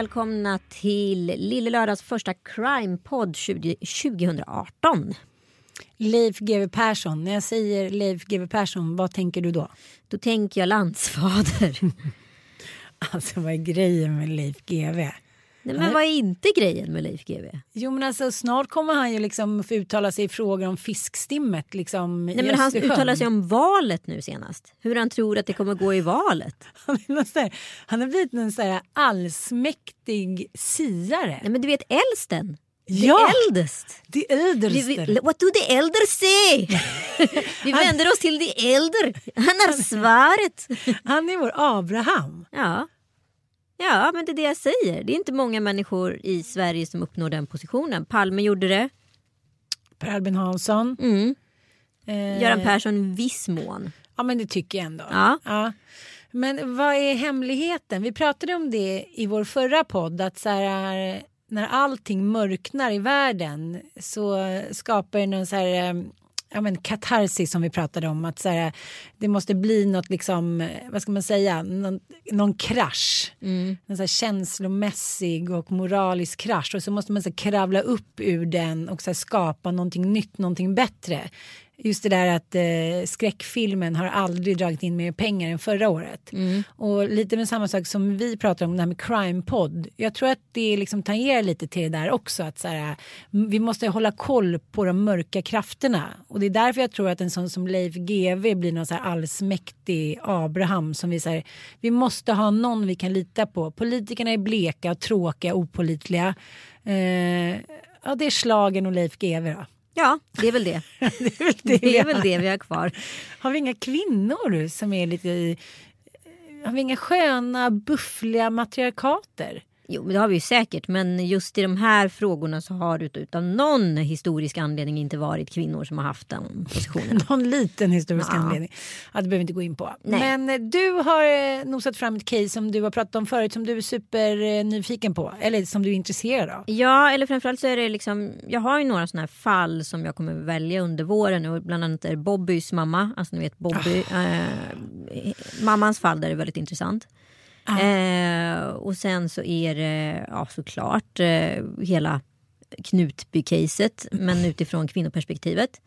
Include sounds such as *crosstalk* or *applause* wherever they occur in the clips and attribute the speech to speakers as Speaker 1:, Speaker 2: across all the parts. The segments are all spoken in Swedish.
Speaker 1: Välkomna till Lille Lördags första crime-podd 20- 2018.
Speaker 2: Leif GW Persson. När jag säger Leif GW Persson, vad tänker du då?
Speaker 1: Då tänker jag landsfader. *laughs*
Speaker 2: Alltså vad är grejen med Leif GW?
Speaker 1: Nej, men vad är inte grejen med Leif GW?
Speaker 2: Jo men alltså snart kommer han ju liksom få uttala sig i frågor om fiskstimmet liksom
Speaker 1: Nej, men han uttalar sig om valet nu senast. Hur han tror att det kommer gå i valet. *laughs*
Speaker 2: Han, är här, har blivit en sån här allsmäktig siare.
Speaker 1: Nej, men du vet äldsten.
Speaker 2: Ja.
Speaker 1: The eldest.
Speaker 2: Det
Speaker 1: Vi,
Speaker 2: ädelster.
Speaker 1: vi, what do the elder say? *laughs* vi vänder oss till the elder. Han har svaret.
Speaker 2: Han är vår Abraham.
Speaker 1: Ja. Ja, men det är det jag säger. Det är inte många människor i Sverige som uppnår den positionen. Palme gjorde det.
Speaker 2: Per Albin Hansson.
Speaker 1: Mm.
Speaker 2: Eh,
Speaker 1: Göran Persson i viss mån.
Speaker 2: Ja men det tycker jag ändå.
Speaker 1: Ja.
Speaker 2: Men vad är hemligheten? Vi pratade om det i vår förra podd. Att så här, när allting mörknar i världen så skapar det någon så här, eh, ja, men katarsis som vi pratade om. Att så här, det måste bli något, liksom, vad ska man säga, någon, någon krasch.
Speaker 1: Mm.
Speaker 2: En så här känslomässig och moralisk krasch. Och så måste man så här, kravla upp ur den och så här, skapa någonting nytt, någonting bättre. Just det där att eh, skräckfilmen har aldrig dragit in mer pengar än förra året. Och lite med samma sak som vi pratar om det här med crime-podd. Jag tror att det liksom tangerar lite till det där också. Att så här, vi måste hålla koll på de mörka krafterna. Och det är därför jag tror att en sån som Leif GW blir någon så här allsmäktig Abraham som vi säger. Vi måste ha någon vi kan lita på. Politikerna är bleka, tråkiga, opolitliga. Eh, ja, det är slagen och Leif GW då.
Speaker 1: Ja, *laughs* det är väl det.
Speaker 2: Det är väl det,
Speaker 1: Det
Speaker 2: vi
Speaker 1: är väl det vi har kvar.
Speaker 2: Har vi inga kvinnor som är lite i... Har vi inga sköna, buffliga matriarkater?
Speaker 1: Jo, men det har vi ju säkert. Men just i de här frågorna så har det utan någon historisk anledning inte varit kvinnor som har haft den positionen. *laughs*
Speaker 2: Någon liten historisk
Speaker 1: Ja.
Speaker 2: anledning. Ja, det behöver vi inte gå in på.
Speaker 1: Nej.
Speaker 2: Men eh, du har eh, nosat fram ett case som du har pratat om förut som du är supernyfiken på. Eller som du är intresserad av.
Speaker 1: Ja, eller framförallt så är det liksom, jag har ju några sådana här fall som jag kommer välja under våren och bland annat är Bobbys mamma, alltså ni vet Bobby, eh, mammans fall där det är väldigt intressant. Eh, och sen så är det ja, såklart eh, hela Knutby-caset men utifrån kvinnoperspektivet.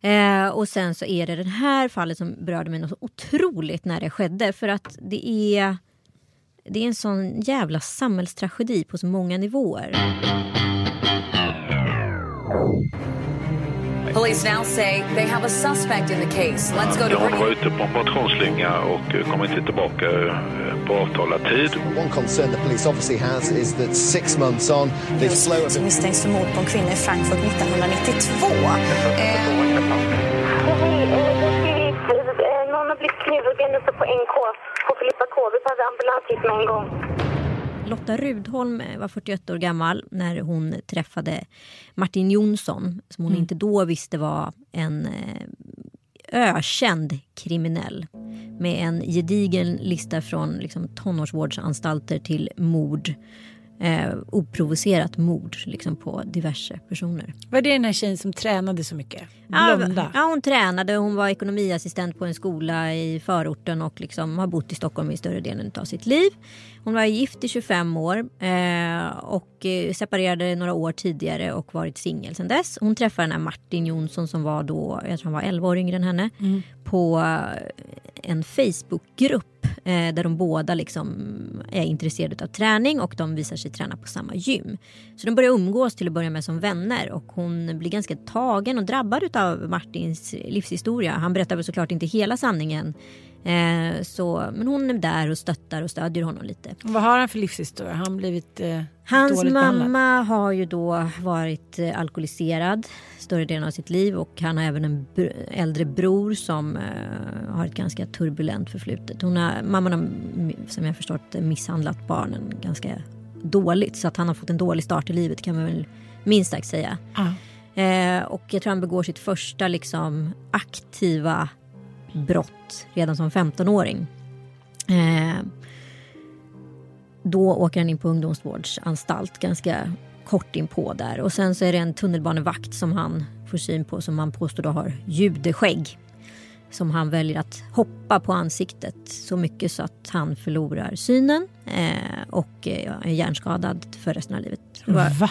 Speaker 1: Eh, och sen så är det det här fallet som berörde mig något otroligt när det skedde för att det är det är en sån jävla samhällstragedi på så många nivåer.
Speaker 3: Police now say they have a suspect in the case. Let's go to
Speaker 4: De var ute på en motionsslinga och eh, kom inte tillbaka eh, på avtalad tid.
Speaker 5: One concern the police obviously has is that six months on, the flow of
Speaker 6: som misstänks för mord på en kvinna i Frankfurt 1992.
Speaker 7: Någon har blivit knivhuggen uppe på NK på Filippa K. Vi behöver ambulans hit med en gång.
Speaker 1: Lotta Rudholm var 41 år gammal när hon träffade Martin Jonsson som hon inte då visste var en eh, ökänd kriminell med en gedigen lista från liksom, tonårsvårdsanstalter till mord. Eh, oprovocerat mord liksom, på diverse personer.
Speaker 2: Var det den här tjejen som tränade så mycket?
Speaker 1: Ja,
Speaker 2: Blonda?
Speaker 1: ja, hon tränade. Hon var ekonomiassistent på en skola i förorten och liksom har bott i Stockholm i större delen av sitt liv. Hon var gift i 25 år eh, och eh, separerade några år tidigare och varit singel sedan dess. Hon träffade den här Martin Jonsson som var då, jag tror han var 11 år yngre än henne, på eh, en Facebookgrupp eh, där de båda liksom är intresserade av träning och de visar sig träna på samma gym. Så de börjar umgås till att börja med som vänner och hon blir ganska tagen och drabbad av Martins livshistoria. Han berättar väl såklart inte hela sanningen. Eh, så, men hon är där och stöttar och stödjer honom lite.
Speaker 2: Vad har han för livshistoria? Han blivit eh,
Speaker 1: Hans mamma
Speaker 2: behandlad?
Speaker 1: har ju då varit eh, alkoholiserad större delen av sitt liv och han har även en br- äldre bror som eh, har ett ganska turbulent förflutet. Hon har, mamman har som jag förstått misshandlat barnen ganska dåligt så att han har fått en dålig start i livet kan man väl minst sagt säga.
Speaker 2: Ja.
Speaker 1: Eh, och jag tror han begår sitt första liksom aktiva brott redan som 15-åring. Eh, då åker han in på ungdomsvårdsanstalt ganska kort in på där. Och sen så är det en tunnelbanevakt som han får syn på som han påstår då har judeskägg. Som han väljer att hoppa på ansiktet så mycket så att han förlorar synen eh, och eh, är hjärnskadad för resten av livet.
Speaker 2: Va?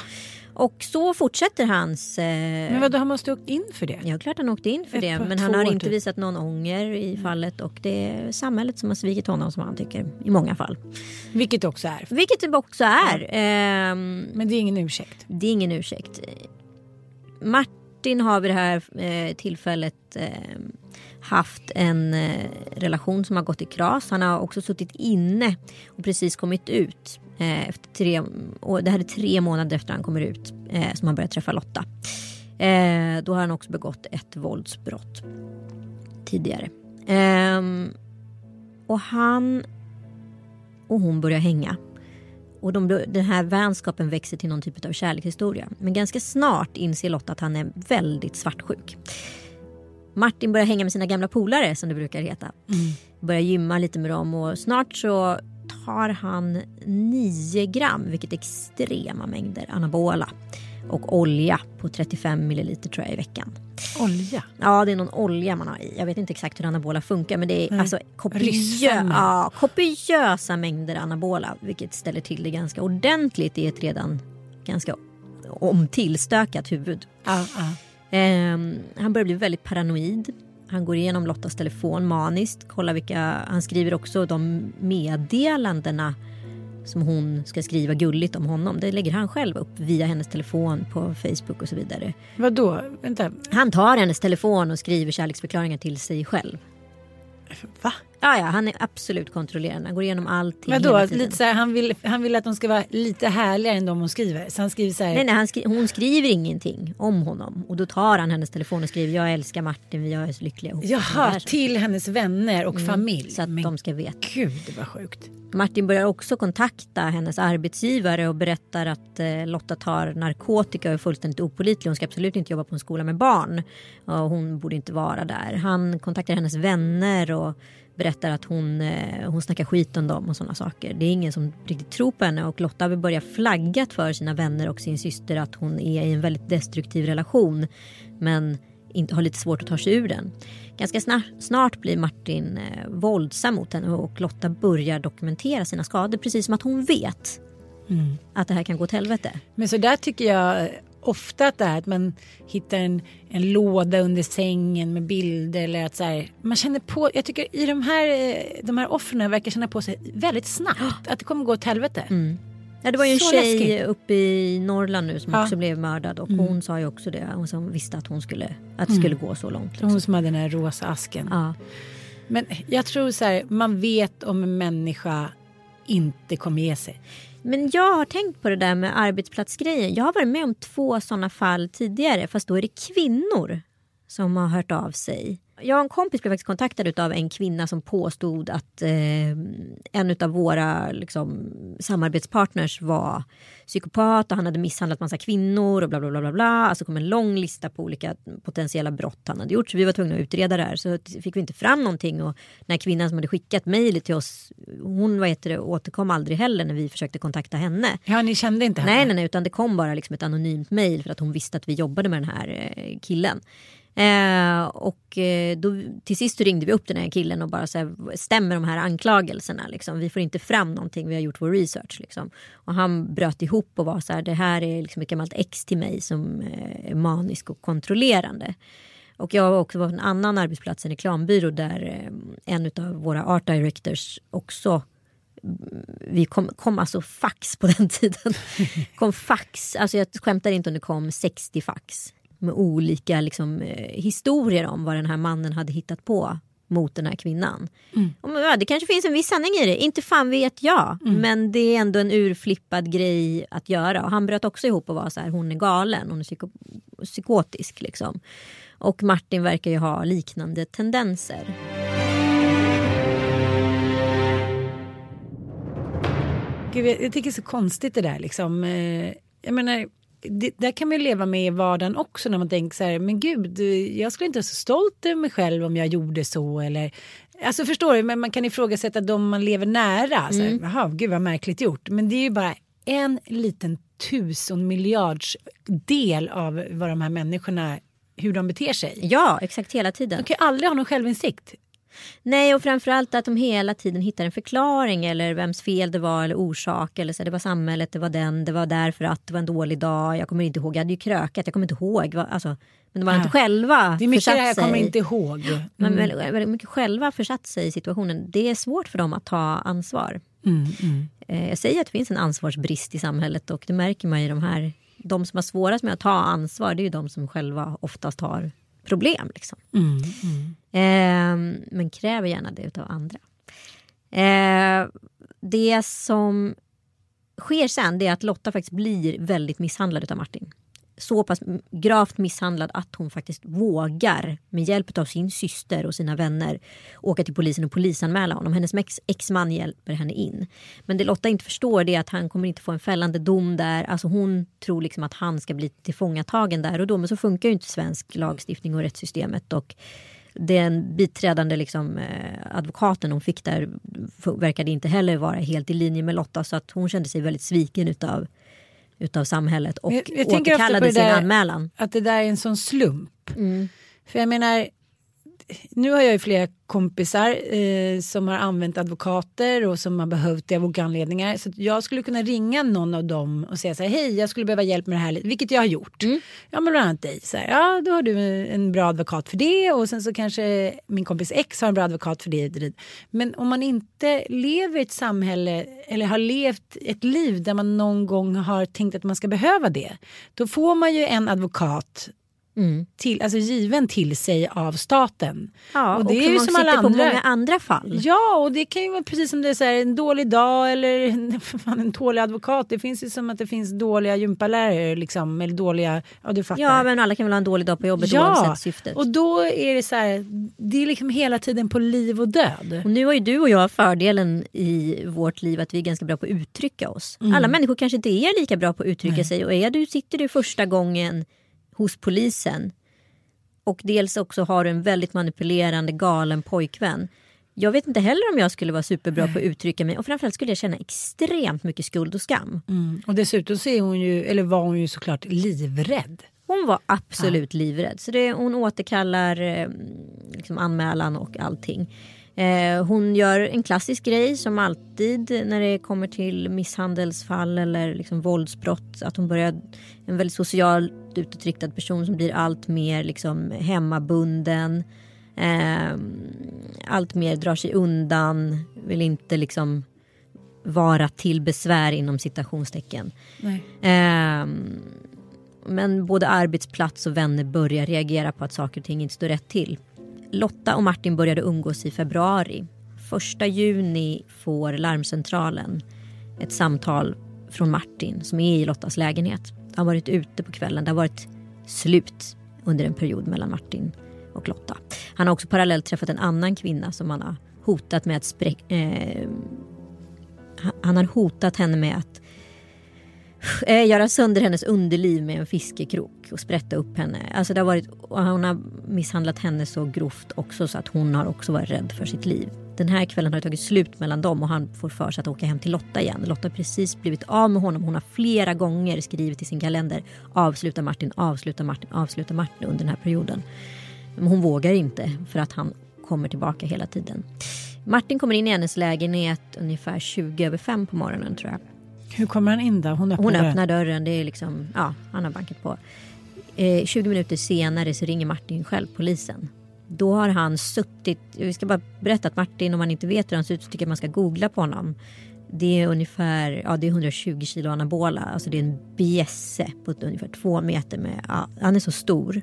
Speaker 1: Och så fortsätter hans... Eh,
Speaker 2: Men vadå, han måste ha åkt in för det?
Speaker 1: Ja, klart han åkte in för
Speaker 2: Ett
Speaker 1: det. Men han har inte
Speaker 2: typ.
Speaker 1: visat någon ånger i fallet och det är samhället som har svikit honom som han tycker i många fall.
Speaker 2: Vilket också är.
Speaker 1: Vilket det också är. Ehm,
Speaker 2: Men det är ingen ursäkt.
Speaker 1: det är ingen ursäkt. Martin har vid det här eh, tillfället eh, haft en eh, relation som har gått i kras. Han har också suttit inne och precis kommit ut. Eh, efter tre, och det här är tre månader efter han kommer ut eh, som han börjar träffa Lotta. Eh, då har han också begått ett våldsbrott tidigare. Ehm, och han och hon börjar hänga. Och de, den här vänskapen växer till någon typ av kärlekshistoria. Men ganska snart inser Lotta att han är väldigt svartsjuk. Martin börjar hänga med sina gamla polare som det brukar heta. Börjar gymma lite med dem och snart så tar han 9 gram, vilket är extrema mängder anabola. Och olja på 35 milliliter tror jag i veckan.
Speaker 2: Olja?
Speaker 1: Ja, det är någon olja man har i. Jag vet inte exakt hur anabola funkar men det är
Speaker 2: Nej.
Speaker 1: alltså kopiö ja, kopiösa mängder anabola vilket ställer till det ganska ordentligt i ett redan ganska omtillstökat huvud.
Speaker 2: Ja, ja.
Speaker 1: Ehm, han börjar bli väldigt paranoid. Han går igenom Lottas telefon maniskt. Kollar vilka, han skriver också de meddelandena som hon ska skriva gulligt om honom. Det lägger han själv upp via hennes telefon på Facebook och så vidare.
Speaker 2: Vadå? Vänta.
Speaker 1: Han tar hennes telefon och skriver kärleksförklaringar till sig själv.
Speaker 2: Va?
Speaker 1: Ja, ja, han är absolut kontrollerande. Han går igenom allting
Speaker 2: Vadå?
Speaker 1: hela tiden.
Speaker 2: Lite så här, han, vill, han vill att de ska vara lite härligare än de hon skriver. Så han skriver så här.
Speaker 1: Nej, nej, han skri- hon skriver ingenting om honom. Och då tar han hennes telefon och skriver jag älskar Martin, vi är så lyckliga ihop.
Speaker 2: Jaha, till hennes vänner och familj.
Speaker 1: Mm, Så att
Speaker 2: Men
Speaker 1: de ska veta.
Speaker 2: gud, det var sjukt.
Speaker 1: Martin börjar också kontakta hennes arbetsgivare och berättar att eh, Lotta tar narkotika och är fullständigt opålitlig. Hon ska absolut inte jobba på en skola med barn. Och hon borde inte vara där. Han kontaktar hennes vänner och berättar att hon, eh, hon snackar skit om dem och sådana saker. Det är ingen som riktigt tror på henne och Lotta vill börja flagga för sina vänner och sin syster att hon är i en väldigt destruktiv relation. Men inte har lite svårt att ta sig ur den. Ganska snart, snart blir Martin eh, våldsam mot henne och Lotta börjar dokumentera sina skador precis som att hon vet att det här kan gå åt helvete.
Speaker 2: Men så där tycker jag ofta att det är att man hittar en, en låda under sängen med bilder eller att så här, man känner på, jag tycker i de här, eh, de här offren verkar känna på sig väldigt snabbt att det kommer gå åt helvete.
Speaker 1: Ja, det var ju en
Speaker 2: Så
Speaker 1: tjej
Speaker 2: läskigt.
Speaker 1: uppe i Norrland nu som
Speaker 2: Ja.
Speaker 1: också blev mördad och
Speaker 2: Mm.
Speaker 1: hon sa ju också det. Hon som visste att hon skulle, att det skulle gå så långt. Liksom.
Speaker 2: Hon som hade den här rosa asken.
Speaker 1: Ja.
Speaker 2: Men jag tror så här, man vet om en människa inte kommer ge sig.
Speaker 1: Men jag har tänkt på det där med arbetsplatsgrejen. Jag har varit med om två sådana fall tidigare fast då är det kvinnor som har hört av sig jag och en kompis blev faktiskt kontaktad av en kvinna som påstod att eh, en av våra liksom, samarbetspartners var psykopat och han hade misshandlat massa kvinnor och bla bla bla. bla, bla. Alltså kom en lång lista på olika potentiella brott han hade gjort. Så vi var tvungna att utreda det här. Så fick vi inte fram någonting och den här kvinnan som hade skickat mejlet till oss hon vad heter det, återkom aldrig heller när vi försökte kontakta henne.
Speaker 2: Ja, ni kände inte henne?
Speaker 1: Nej, nej, nej utan det kom bara liksom ett anonymt mejl för att hon visste att vi jobbade med den här eh, killen. Eh, och eh, då, till sist ringde vi upp den här killen och bara så här, stämmer de här anklagelserna? Liksom? Vi får inte fram någonting, vi har gjort vår research. Liksom. Och han bröt ihop och var så här, det här är liksom ett gammalt ex till mig som eh, är manisk och kontrollerande. Och jag har också varit på en annan arbetsplats, en reklambyrå där eh, en av våra art directors också mm, vi kom, kom alltså fax på den *laughs* tiden. kom fax, alltså jag skämtar inte om det kom 60 fax med olika liksom, eh, historier om vad den här mannen hade hittat på mot den här kvinnan. Mm. Och, ja, det kanske finns en viss sanning i det, inte fan vet jag. Mm. Men det är ändå en urflippad grej att göra. Och han bröt också ihop och var så här, hon är galen, hon är psyko psykotisk. Liksom. Och Martin verkar ju ha liknande tendenser.
Speaker 2: Gud, jag, jag tycker det är så konstigt det där liksom. Eh, jag menar det, där kan man ju leva med i vardagen också när man tänker så här, men gud, jag skulle inte vara så stolt över mig själv om jag gjorde så eller Alltså förstår du, men man kan ifrågasätta de man lever nära. Så här, mm. gud vad märkligt gjort. Men det är ju bara en liten tusen miljards del av vad de här människorna, hur de beter sig.
Speaker 1: Ja, exakt hela tiden.
Speaker 2: De kan ju aldrig ha någon självinsikt.
Speaker 1: Nej, och framförallt att de hela tiden hittar en förklaring eller vems fel det var eller orsak. Eller så det var samhället, det var den, det var därför att det var en dålig dag. Jag kommer inte ihåg, jag hade ju krökat, jag kommer inte ihåg. Alltså, men de var ja. inte själva
Speaker 2: Det är mycket det jag kommer inte ihåg. Mm.
Speaker 1: Men väldigt, mycket själva försatt sig i situationen. Det är svårt för dem att ta ansvar. Mm, mm. Eh, jag säger att det finns en ansvarsbrist i samhället och det märker man i de här. De som har svårast med att ta ansvar det är ju de som själva oftast har problem. Liksom. Mm, mm. Eh, men kräver gärna det av andra. Eh, det som sker sen det är att Lotta faktiskt blir väldigt misshandlad av Martin så pass gravt misshandlad att hon faktiskt vågar med hjälp av sin syster och sina vänner åka till polisen och polisanmäla honom. Hennes exman hjälper henne in. Men det Lotta inte förstår är att han kommer inte få en fällande dom där. Alltså hon tror liksom att han ska bli tillfångatagen där och då. Men så funkar ju inte svensk lagstiftning och rättssystemet. Och den biträdande liksom, eh, advokaten hon fick där verkade inte heller vara helt i linje med Lotta så att hon kände sig väldigt sviken utav utav samhället och jag, jag återkallade sin där, anmälan.
Speaker 2: Att det där är en sån slump. Mm. För jag menar, nu har jag ju flera kompisar eh, som har använt advokater och som har behövt det av olika anledningar. Så jag skulle kunna ringa någon av dem och säga så här, hej jag skulle behöva hjälp med det här, vilket jag har gjort. Mm. Ja men bland annat dig, så här, ja då har du en bra advokat för det och sen så kanske min kompis X har en bra advokat för det. Men om man inte lever i ett samhälle eller har levt ett liv där man någon gång har tänkt att man ska behöva det. Då får man ju en advokat Mm. Till, alltså given till sig av staten.
Speaker 1: Ja, och det och är ju som alla andra. på många andra fall.
Speaker 2: Ja, och det kan ju vara precis som det är så här, en dålig dag eller *laughs* en dålig advokat. Det finns ju som att det finns dåliga gympalärare liksom, eller dåliga, ja du fattar.
Speaker 1: Ja, men alla kan väl ha en dålig dag på jobbet
Speaker 2: ja,
Speaker 1: oavsett syftet.
Speaker 2: och då är det så här, det är liksom hela tiden på liv och död.
Speaker 1: Och nu har ju du och jag fördelen i vårt liv att vi är ganska bra på att uttrycka oss. Mm. Alla människor kanske inte är lika bra på att uttrycka Nej. sig och är du, sitter du första gången hos polisen och dels också har en väldigt manipulerande galen pojkvän. Jag vet inte heller om jag skulle vara superbra på att uttrycka mig och framförallt skulle jag känna extremt mycket skuld och skam.
Speaker 2: Mm. Och dessutom så är hon ju, eller var hon ju såklart livrädd.
Speaker 1: Hon var absolut ja. livrädd. Så det, hon återkallar eh, liksom anmälan och allting. Eh, hon gör en klassisk grej som alltid när det kommer till misshandelsfall eller liksom våldsbrott. Att hon börjar en väldigt socialt utåtriktad person som blir allt mer liksom hemmabunden. Eh, allt mer drar sig undan, vill inte liksom vara till besvär inom citationstecken. Eh, men både arbetsplats och vänner börjar reagera på att saker och ting inte står rätt till. Lotta och Martin började umgås i februari. Första juni får larmcentralen ett samtal från Martin som är i Lottas lägenhet. Han har varit ute på kvällen. Det har varit slut under en period mellan Martin och Lotta. Han har också parallellt träffat en annan kvinna som han har hotat med att spräcka... Eh, han har hotat henne med att eh, göra sönder hennes underliv med en fiskekrok och sprätta upp henne. Alltså det har varit, hon har misshandlat henne så grovt också så att hon har också varit rädd för sitt liv. Den här kvällen har det tagit slut mellan dem och han får för sig att åka hem till Lotta igen. Lotta har precis blivit av med honom. Hon har flera gånger skrivit i sin kalender avsluta Martin, avsluta Martin, avsluta Martin under den här perioden. Men hon vågar inte för att han kommer tillbaka hela tiden. Martin kommer in i hennes lägenhet ungefär 20 över 5 på morgonen tror jag.
Speaker 2: Hur kommer han in då? Hon öppnar,
Speaker 1: Hon öppnar dörren. Det är liksom, ja, han har bankat på. Eh, 20 minuter senare så ringer Martin själv polisen. Då har han suttit, vi ska bara berätta att Martin om man inte vet hur han ser ut så tycker jag man ska googla på honom. Det är ungefär ja, det är 120 kilo anabola, alltså det är en bjässe på ungefär två meter. Med, ja, han är så stor.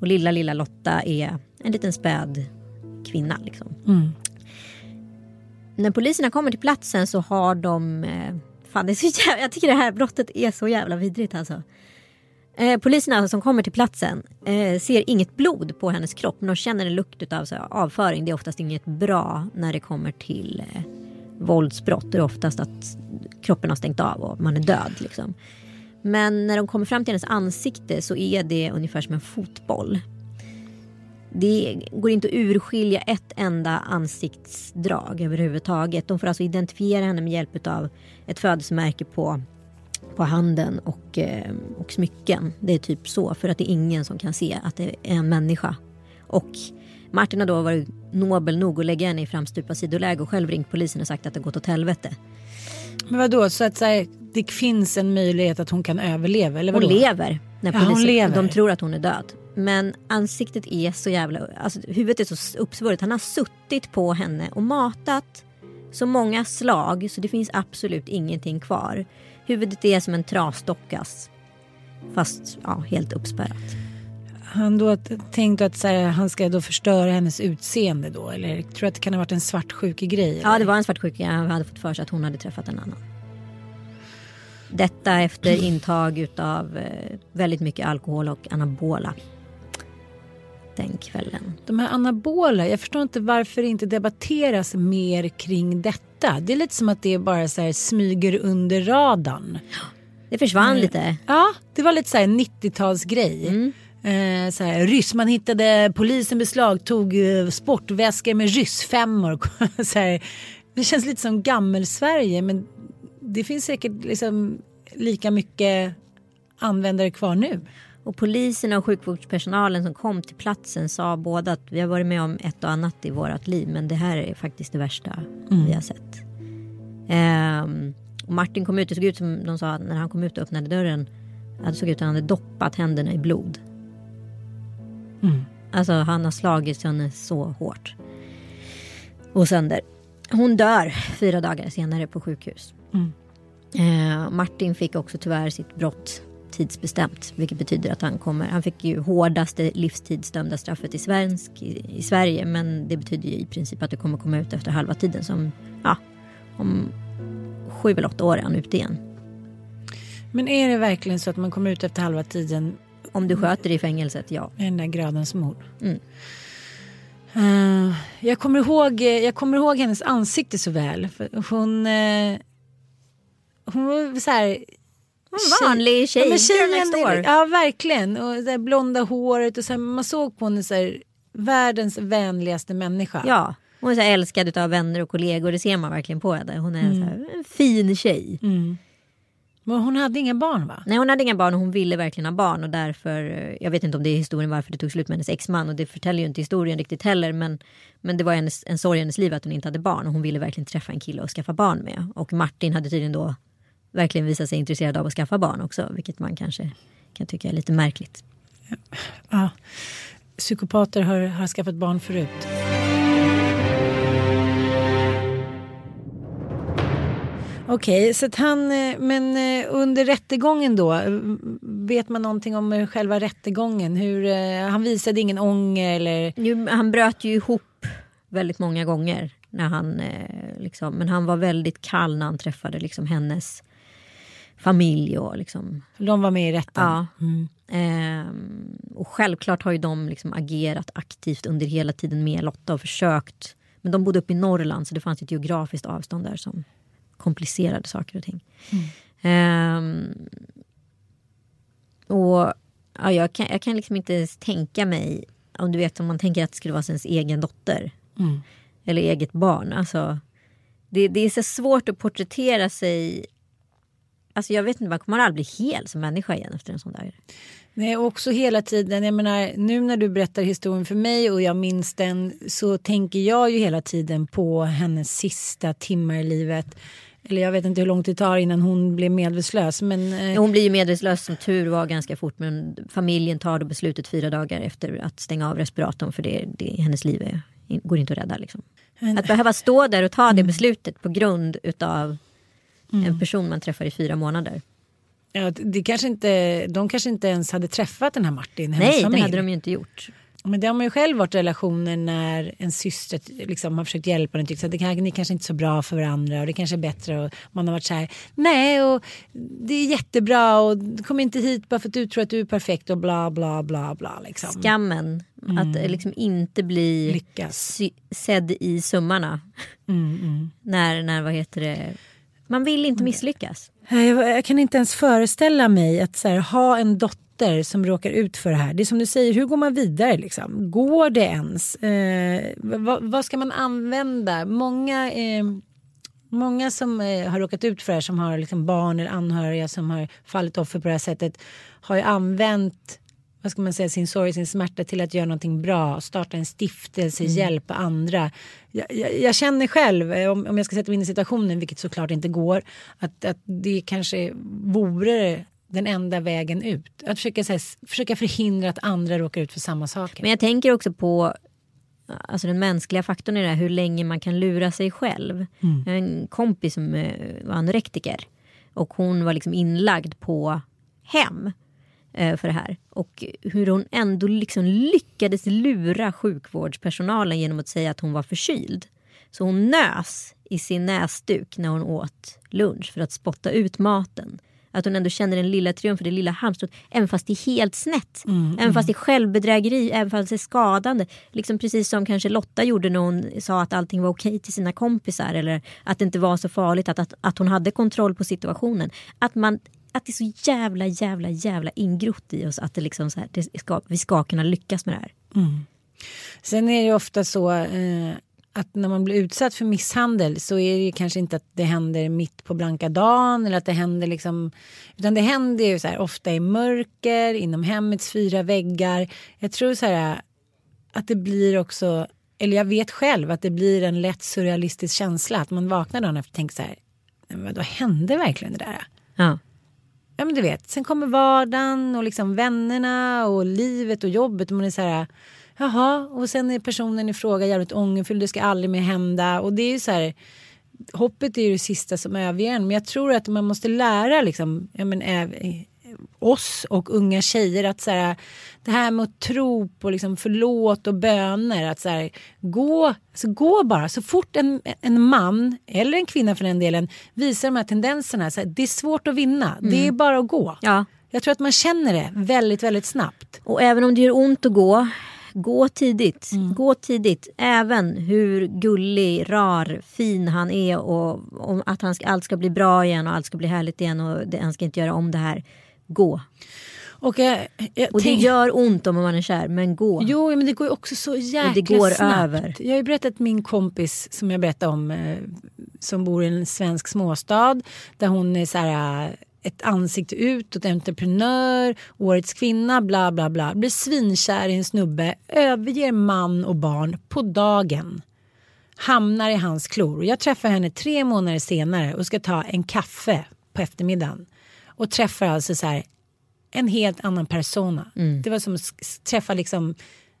Speaker 1: Och lilla, lilla Lotta är en liten späd kvinna. Liksom.
Speaker 2: Mm.
Speaker 1: När poliserna kommer till platsen så har de... Eh, fan, det är så jävla, jag tycker det här brottet är så jävla vidrigt alltså. Eh, poliserna som kommer till platsen eh, ser inget blod på hennes kropp men de känner en lukt av så, avföring. Det är oftast inget bra när det kommer till eh, våldsbrott. Det är oftast att kroppen har stängt av och man är död. Liksom. Men när de kommer fram till hennes ansikte så är det ungefär som en fotboll. Det går inte att urskilja ett enda ansiktsdrag överhuvudtaget. De får alltså identifiera henne med hjälp av ett födelsemärke på, på handen och, eh, och smycken. Det är typ så, för att det är ingen som kan se att det är en människa. Och Martin har då varit nobel nog att lägga henne i framstupa sidoläge och själv ringt polisen och sagt att det gått åt helvete.
Speaker 2: Men vadå, så att så här, det finns en möjlighet att hon kan överleva? Eller
Speaker 1: Hon
Speaker 2: vadå?
Speaker 1: lever. När
Speaker 2: Ja, hon lever.
Speaker 1: De tror att hon är död. Men ansiktet är så jävla... Alltså, huvudet är så uppsvullet. Han har suttit på henne och matat så många slag så det finns absolut ingenting kvar. Huvudet är som en trasdockas. Fast ja, helt uppspärrat.
Speaker 2: Han då t- tänkt att här, han ska då förstöra hennes utseende då? Eller tror du att det kan ha varit en svartsjuke grej?
Speaker 1: Ja, det var en svartsjuka. Han hade fått för sig att hon hade träffat en annan. Detta efter intag utav eh, väldigt mycket alkohol och anabola. Den kvällen.
Speaker 2: De här anabola, jag förstår inte varför det inte debatteras mer kring detta. Det är lite som att det bara så här smyger under radarn.
Speaker 1: Det försvann
Speaker 2: Mm.
Speaker 1: lite.
Speaker 2: Ja, det var lite så här 90-talsgrej. Eh, så här, ryss, man hittade, polisen beslagtog eh, sportväskor med ryssfemmor. *laughs* så här, det känns lite som gammel-Sverige men det finns säkert liksom lika mycket användare kvar nu.
Speaker 1: Och poliserna och sjukvårdspersonalen som kom till platsen sa båda att vi har varit med om ett och annat i vårt liv men det här är faktiskt det värsta vi har sett. Ehm, och Martin kom ut, det såg ut som de sa när han kom ut och öppnade dörren att det såg ut att han hade doppat händerna i blod. Alltså han har slagit henne så hårt. Och sönder. Hon dör fyra dagar senare på sjukhus. Eh, Martin fick också tyvärr sitt brott tidsbestämt. Vilket betyder att han kommer, han fick ju hårdaste livstidsdömda straffet i, svensk, i, i Sverige. Men det betyder ju i princip att du kommer komma ut efter halva tiden. Som, ja, om sju eller åtta år är han ute igen.
Speaker 2: Men är det verkligen så att man kommer ut efter halva tiden
Speaker 1: Om du sköter i fängelset, ja.
Speaker 2: med den där gradens mord?
Speaker 1: Mm.
Speaker 2: Eh, jag, kommer ihåg, jag kommer ihåg hennes ansikte så väl. För hon, eh, hon var så här...
Speaker 1: En vanlig tjej,
Speaker 2: Ja, men tjejen, ja verkligen. Och det blonda håret och så här, man såg på henne så här, världens vänligaste människa.
Speaker 1: Ja, hon är så här älskad av vänner och kollegor. Det ser man verkligen på henne. Hon är så här, en fin tjej.
Speaker 2: Men hon hade inga barn va?
Speaker 1: Nej hon hade inga barn och hon ville verkligen ha barn och därför, eh, jag vet inte om det är historien varför det tog slut med hennes exman och det förtäljer ju inte historien riktigt heller men, men det var hennes, en sorg i hennes liv att hon inte hade barn och hon ville verkligen träffa en kille och skaffa barn med. Och Martin hade tydligen då verkligen visat sig intresserad av att skaffa barn också vilket man kanske kan tycka är lite märkligt.
Speaker 2: Ja. Psykopater har, har skaffat barn förut. Okej, så att han, eh, men eh, under rättegången då, eh, vet man någonting om själva rättegången? Hur, han visade ingen ånger eller?
Speaker 1: Nu, han bröt ju ihop väldigt många gånger. När han, liksom, men han var väldigt kall när han träffade liksom, hennes familj och liksom.
Speaker 2: De var med i rätten?
Speaker 1: Ja.
Speaker 2: Mm.
Speaker 1: Ehm, och självklart har ju de liksom agerat aktivt under hela tiden med Lotta och försökt. Men de bodde uppe i Norrland så det fanns ett geografiskt avstånd där som komplicerade saker och ting. Ehm, och ja, jag, kan, jag kan liksom inte ens tänka mig, om du vet om man tänker att det skulle vara ens egen dotter.
Speaker 2: Mm.
Speaker 1: Eller eget barn. Alltså, det, det är så svårt att porträttera sig. Alltså jag vet inte, man kommer aldrig bli hel som människa igen efter en sån där.
Speaker 2: Nej, också hela tiden, jag menar nu när du berättar historien för mig och jag minns den så tänker jag ju hela tiden på hennes sista timmar i livet. Eller jag vet inte hur långt det tar innan hon blev medvetslös. Men, eh,
Speaker 1: Hon blir ju medvetslös som tur var ganska fort men familjen tar då beslutet fyra dagar efter att stänga av respiratorn för det, det, hennes liv är, går inte att rädda. Liksom. Att behöva stå där och ta det beslutet på grund utav en person man träffar i fyra månader.
Speaker 2: ja, det kanske inte, de kanske inte ens hade träffat den här Martin,
Speaker 1: Nej,
Speaker 2: familj.
Speaker 1: det hade de ju inte gjort.
Speaker 2: Men det har man ju själv varit i relationer när en syster liksom har försökt hjälpa en och tyckt att det kan, ni kanske inte är så bra för varandra och det kanske är bättre och man har varit så här nej och det är jättebra och kom inte hit bara för att du tror att du är perfekt och bla bla bla bla liksom.
Speaker 1: Skammen att eh, liksom inte bli
Speaker 2: Lyckas.
Speaker 1: sedd i summarna. *laughs* När, när, vad heter det, man vill inte misslyckas.
Speaker 2: Jag, jag kan inte ens föreställa mig att här, ha en dotter som råkar ut för det här. Det är som du säger, hur går man vidare? Liksom? Går det ens? Eh, vad, vad ska man använda? Många, eh, många som eh, har råkat ut för det här, som har liksom barn eller anhöriga som har fallit offer på det här sättet, har ju använt vad ska man säga, sin sorg, sin smärta till att göra någonting bra, starta en stiftelse, hjälpa andra. Jag, jag, jag känner själv, eh, om, om jag ska sätta mig in i situationen, vilket såklart inte går, att, att det kanske vore den enda vägen ut. Att försöka, här, försöka förhindra att andra råkar ut för samma saker.
Speaker 1: Men jag tänker också på alltså den mänskliga faktorn i det här, hur länge man kan lura sig själv. Jag har en kompis som eh, var anorektiker och hon var liksom inlagd på hem för det här. Och hur hon ändå liksom lyckades lura sjukvårdspersonalen genom att säga att hon var förkyld. Så hon nös i sin näsduk när hon åt lunch för att spotta ut maten. Att hon ändå känner den lilla triumfen, det lilla halmstrået, även fast det är helt snett. även fast det är självbedrägeri, även fast det är skadande. Liksom precis som kanske Lotta gjorde när hon sa att allting var okej till sina kompisar. Eller att det inte var så farligt, att, att, att hon hade kontroll på situationen. Att, man, att det är så jävla, jävla, jävla ingrott i oss att det liksom så här, det ska, vi ska kunna lyckas med det här.
Speaker 2: Sen är det ofta så eh, att när man blir utsatt för misshandel så är det ju kanske inte att det händer mitt på blanka dagen eller att det händer liksom utan det händer ju så här ofta i mörker inom hemmets fyra väggar. Jag tror så här att det blir också eller jag vet själv att det blir en lätt surrealistisk känsla att man vaknar dagen efter och tänker så här "Nej, men vad hände verkligen det där?
Speaker 1: Ja.
Speaker 2: Ja men du vet, sen kommer vardagen och liksom vännerna och livet och jobbet och man är så här jaha och sen är personen i fråga jävligt ångerfylld. det ska aldrig mer hända och det är ju så här hoppet är ju det sista som överger en men jag tror att man måste lära liksom, ja men eh, oss och unga tjejer att så här, det här med att tro på liksom förlåt och böner att så här, gå, alltså gå bara så fort en, en man eller en kvinna för den delen visar de här tendenserna så här, det är svårt att vinna, det är bara att gå.
Speaker 1: Ja.
Speaker 2: Jag tror att man känner det väldigt väldigt snabbt.
Speaker 1: Och även om det gör ont att gå, gå tidigt. Gå tidigt. Även hur gullig, rar, fin han är och om att han ska, allt ska bli bra igen och allt ska bli härligt igen och det, han ska inte göra om det här. Gå.
Speaker 2: Och, jag, jag
Speaker 1: Och det
Speaker 2: tänk-
Speaker 1: gör ont om man är kär, men gå.
Speaker 2: Jo, men det går ju också så jäkla
Speaker 1: det går
Speaker 2: snabbt.
Speaker 1: över.
Speaker 2: Jag har ju berättat min kompis som jag berättade om eh, som bor i en svensk småstad där hon är så här eh, ett ansikte utåt, entreprenör, årets kvinna, bla bla bla. Blir svinkär i en snubbe, överger man och barn på dagen. Hamnar i hans klor. Jag träffar henne tre månader senare och ska ta en kaffe på eftermiddagen. Och träffar alltså så här en helt annan persona. Det var som att träffa liksom,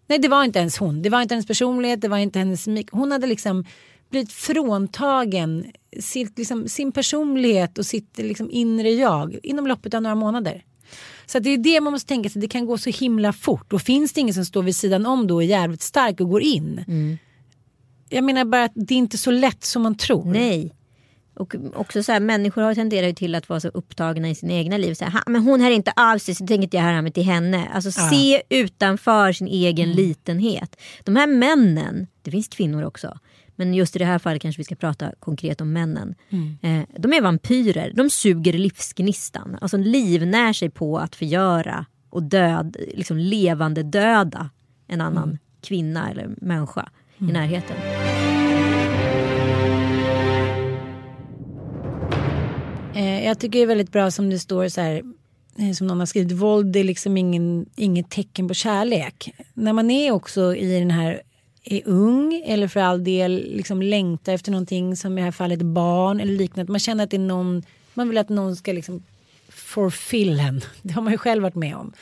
Speaker 2: nej det var inte ens hon, det var inte hennes personlighet, det var inte hennes. Hon hade liksom blivit fråntagen sitt, liksom, sin personlighet och sitt liksom, inre jag inom loppet av några månader. Så det är det man måste tänka sig, det kan gå så himla fort. Och finns det ingen som står vid sidan om då och är jävligt stark och går in. Jag menar bara att det är inte så lätt som man tror.
Speaker 1: Nej. Och också så här, människor har tenderat ju till att vara så upptagna i sina egna liv. Så här, "Ha, men hon är inte av sig så tänker inte jag höra mig till henne. Alltså se utanför sin egen litenhet. De här männen, det finns kvinnor också. Men just i det här fallet kanske vi ska prata konkret om männen. Eh, de är vampyrer, de suger livsgnistan. Alltså livnär sig på att förgöra och död, liksom levande döda en annan kvinna eller människa i närheten.
Speaker 2: Eh, jag tycker det är väldigt bra som det står så här. Eh, som någon har skrivit, våld är liksom ingen, inget tecken på kärlek. När man är också i den här, är ung eller för all del liksom längtar efter någonting som i det här fallet barn eller liknande. Man känner att det är någon, man vill att någon ska liksom fulfill en. *laughs* Det har man ju själv varit med om.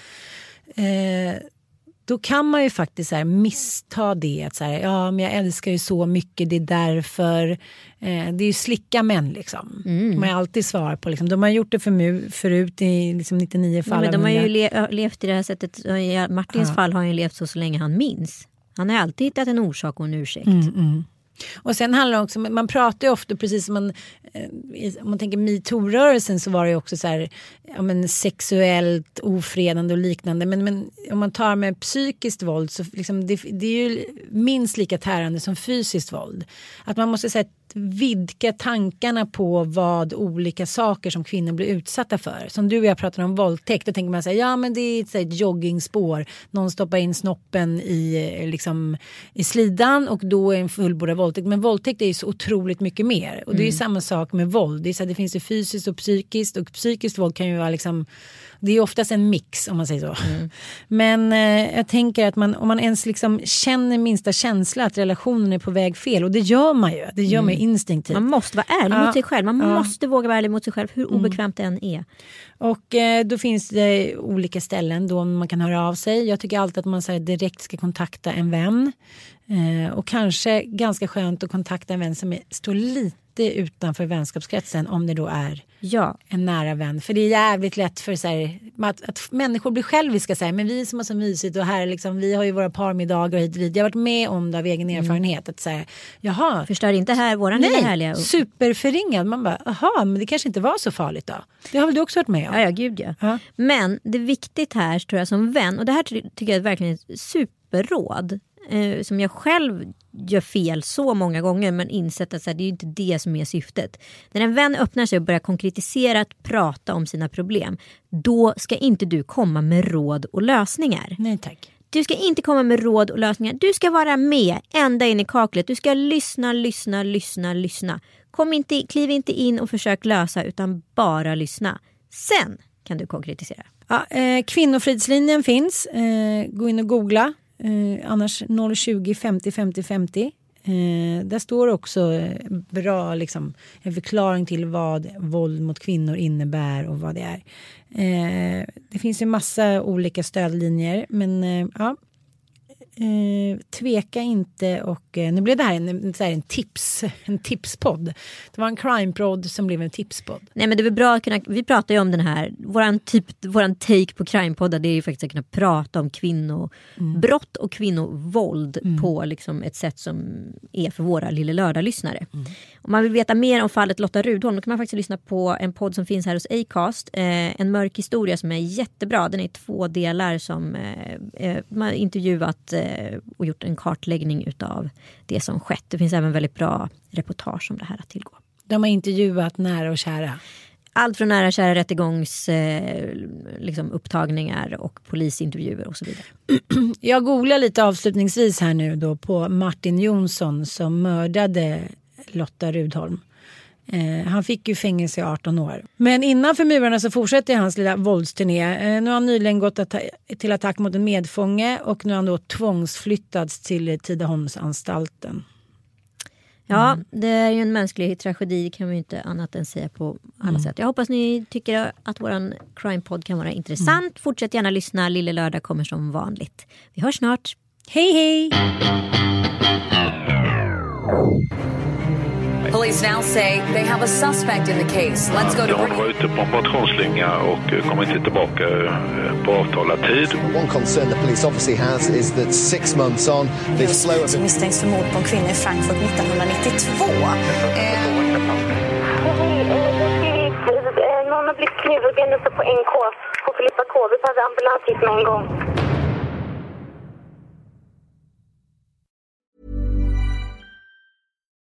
Speaker 2: Eh, då kan man ju faktiskt så missta det. Att så här, ja, men jag älskar ju så mycket, det är därför. Eh, det är ju slicka män liksom.
Speaker 1: Mm.
Speaker 2: Man har alltid svar på. Liksom. De har gjort det för förut i liksom 99 fall.
Speaker 1: Ja, men de har ju
Speaker 2: 100.
Speaker 1: le- levt i det här sättet. I Martins fall har han ju levt så, så länge han minns. Han har alltid hittat en orsak och en ursäkt.
Speaker 2: Mm, och sen handlar det också man pratar ju ofta precis som man, eh, om man tänker metoo-rörelsen så var det ju också så här, ja, men sexuellt ofredande och liknande. Men, men om man tar med psykiskt våld så liksom, det, det är ju minst lika tärande som fysiskt våld. Att man måste säga vidga tankarna på vad olika saker som kvinnor blir utsatta för. Som du och jag pratar om våldtäkt, då tänker man säga ja men det är ett, ett joggingspår. Någon stoppar in snoppen i, eh, liksom, i slidan och då är en fullbordad våldtäkt. Men våldtäkt är ju så otroligt mycket mer. Och det är ju samma sak med våld. Det, är så här, det finns ju fysiskt och psykiskt och psykiskt våld kan ju vara liksom det är oftast en mix om man säger så. *laughs* Men eh, jag tänker att man, om man ens liksom känner minsta känsla att relationen är på väg fel och det gör man ju. Det gör man ju instinktivt.
Speaker 1: Man måste vara ärlig
Speaker 2: Ja.
Speaker 1: mot sig själv. Man
Speaker 2: Ja. Mm.
Speaker 1: måste våga vara ärlig mot sig själv hur obekvämt det än är.
Speaker 2: Och eh, då finns det olika ställen då man kan höra av sig. Jag tycker alltid att man så här, direkt ska kontakta en vän. Eh, och kanske ganska skönt att kontakta en vän som är, står lite utanför vänskapskretsen om det då är
Speaker 1: Ja,
Speaker 2: en nära vän. För det är jävligt lätt för så här, att, att människor blir själviska. Så här, men vi som har så mysigt och här liksom, vi har ju våra parmiddagar hit och dit. Jag har varit med om det av egen erfarenhet. Att säga, jaha,
Speaker 1: förstör inte här våran lilla härliga...
Speaker 2: nej, superförringad. Man bara, jaha, men det kanske inte var så farligt då. Det har väl du också varit med om?
Speaker 1: Ja, ja, gud ja.
Speaker 2: Ja.
Speaker 1: Men det är viktigt här tror jag som vän, och det här ty- tycker jag är verkligen ett superråd. Eh, som jag själv gör fel så många gånger men insett att så här, det är inte det som är syftet. När en vän öppnar sig och börjar konkretisera att prata om sina problem, då ska inte du komma med råd och lösningar.
Speaker 2: Nej tack.
Speaker 1: Du ska inte komma med råd och lösningar. Du ska vara med ända in i kaklet. Du ska lyssna, lyssna, lyssna, lyssna. Kom inte, kliv inte in och försök lösa utan bara lyssna. Sen kan du konkretisera.
Speaker 2: Ja, eh, kvinnofridslinjen finns. Eh, gå in och googla. Eh, annars 020 50 50 50. Eh, där står också eh, bra liksom, en förklaring till vad våld mot kvinnor innebär och vad det är. Eh, det finns ju massa olika stödlinjer men eh, ja. Eh, tveka inte och eh, nu blev det här en, så här en tips *laughs* en tipspodd. Det var en crime-podd som blev en tipspodd.
Speaker 1: Nej men det är bra att kunna, vi pratar ju om den här, våran, typ, våran take på crimepoddar det är ju faktiskt att kunna prata om kvinnobrott och kvinnovåld på liksom ett sätt som är för våra Lille Lördag-lyssnare. Om man vill veta mer om fallet Lotta Rudholm då kan man faktiskt lyssna på en podd som finns här hos Acast. Eh, en mörk historia som är jättebra. Den är i två delar som eh, man intervjuat och gjort en kartläggning utav det som skett. Det finns även väldigt bra reportage om det här att tillgå.
Speaker 2: De har intervjuat nära och kära.
Speaker 1: Allt från nära kära rättegångs eh, liksom upptagningar och polisintervjuer och så vidare. *clears throat*
Speaker 2: Jag googlar lite avslutningsvis här nu då på Martin Jonsson som mördade Lotta Rudholm. Eh, han fick ju fängelse i 18 år. Men innanför murarna så fortsätter hans lilla våldsturné. Eh, nu har han nyligen gått atta- till attack mot en medfånge och nu har han då tvångsflyttats till Tidaholmsanstalten.
Speaker 1: Ja, det är ju en mänsklig tragedi kan ju inte annat än säga på alla sätt. Jag hoppas ni tycker att våran crime-podd kan vara intressant. Fortsätt gärna lyssna. Lille Lördag kommer som vanligt. Vi hörs snart.
Speaker 2: Hej hej!
Speaker 3: Police now say they have a suspect in the case. Let's go to
Speaker 4: hon var ute på en motionsslinga och eh, kom inte tillbaka eh, på avtalad tid.
Speaker 5: One concern the police obviously has is that six months on, they've slowed
Speaker 6: Som misstänks för mord på en kvinna i Frankfurt 1992. Eh,
Speaker 7: har blivit knivhuggen uppe på NK på Filippa K. Vi behöver ambulans hit med en gång.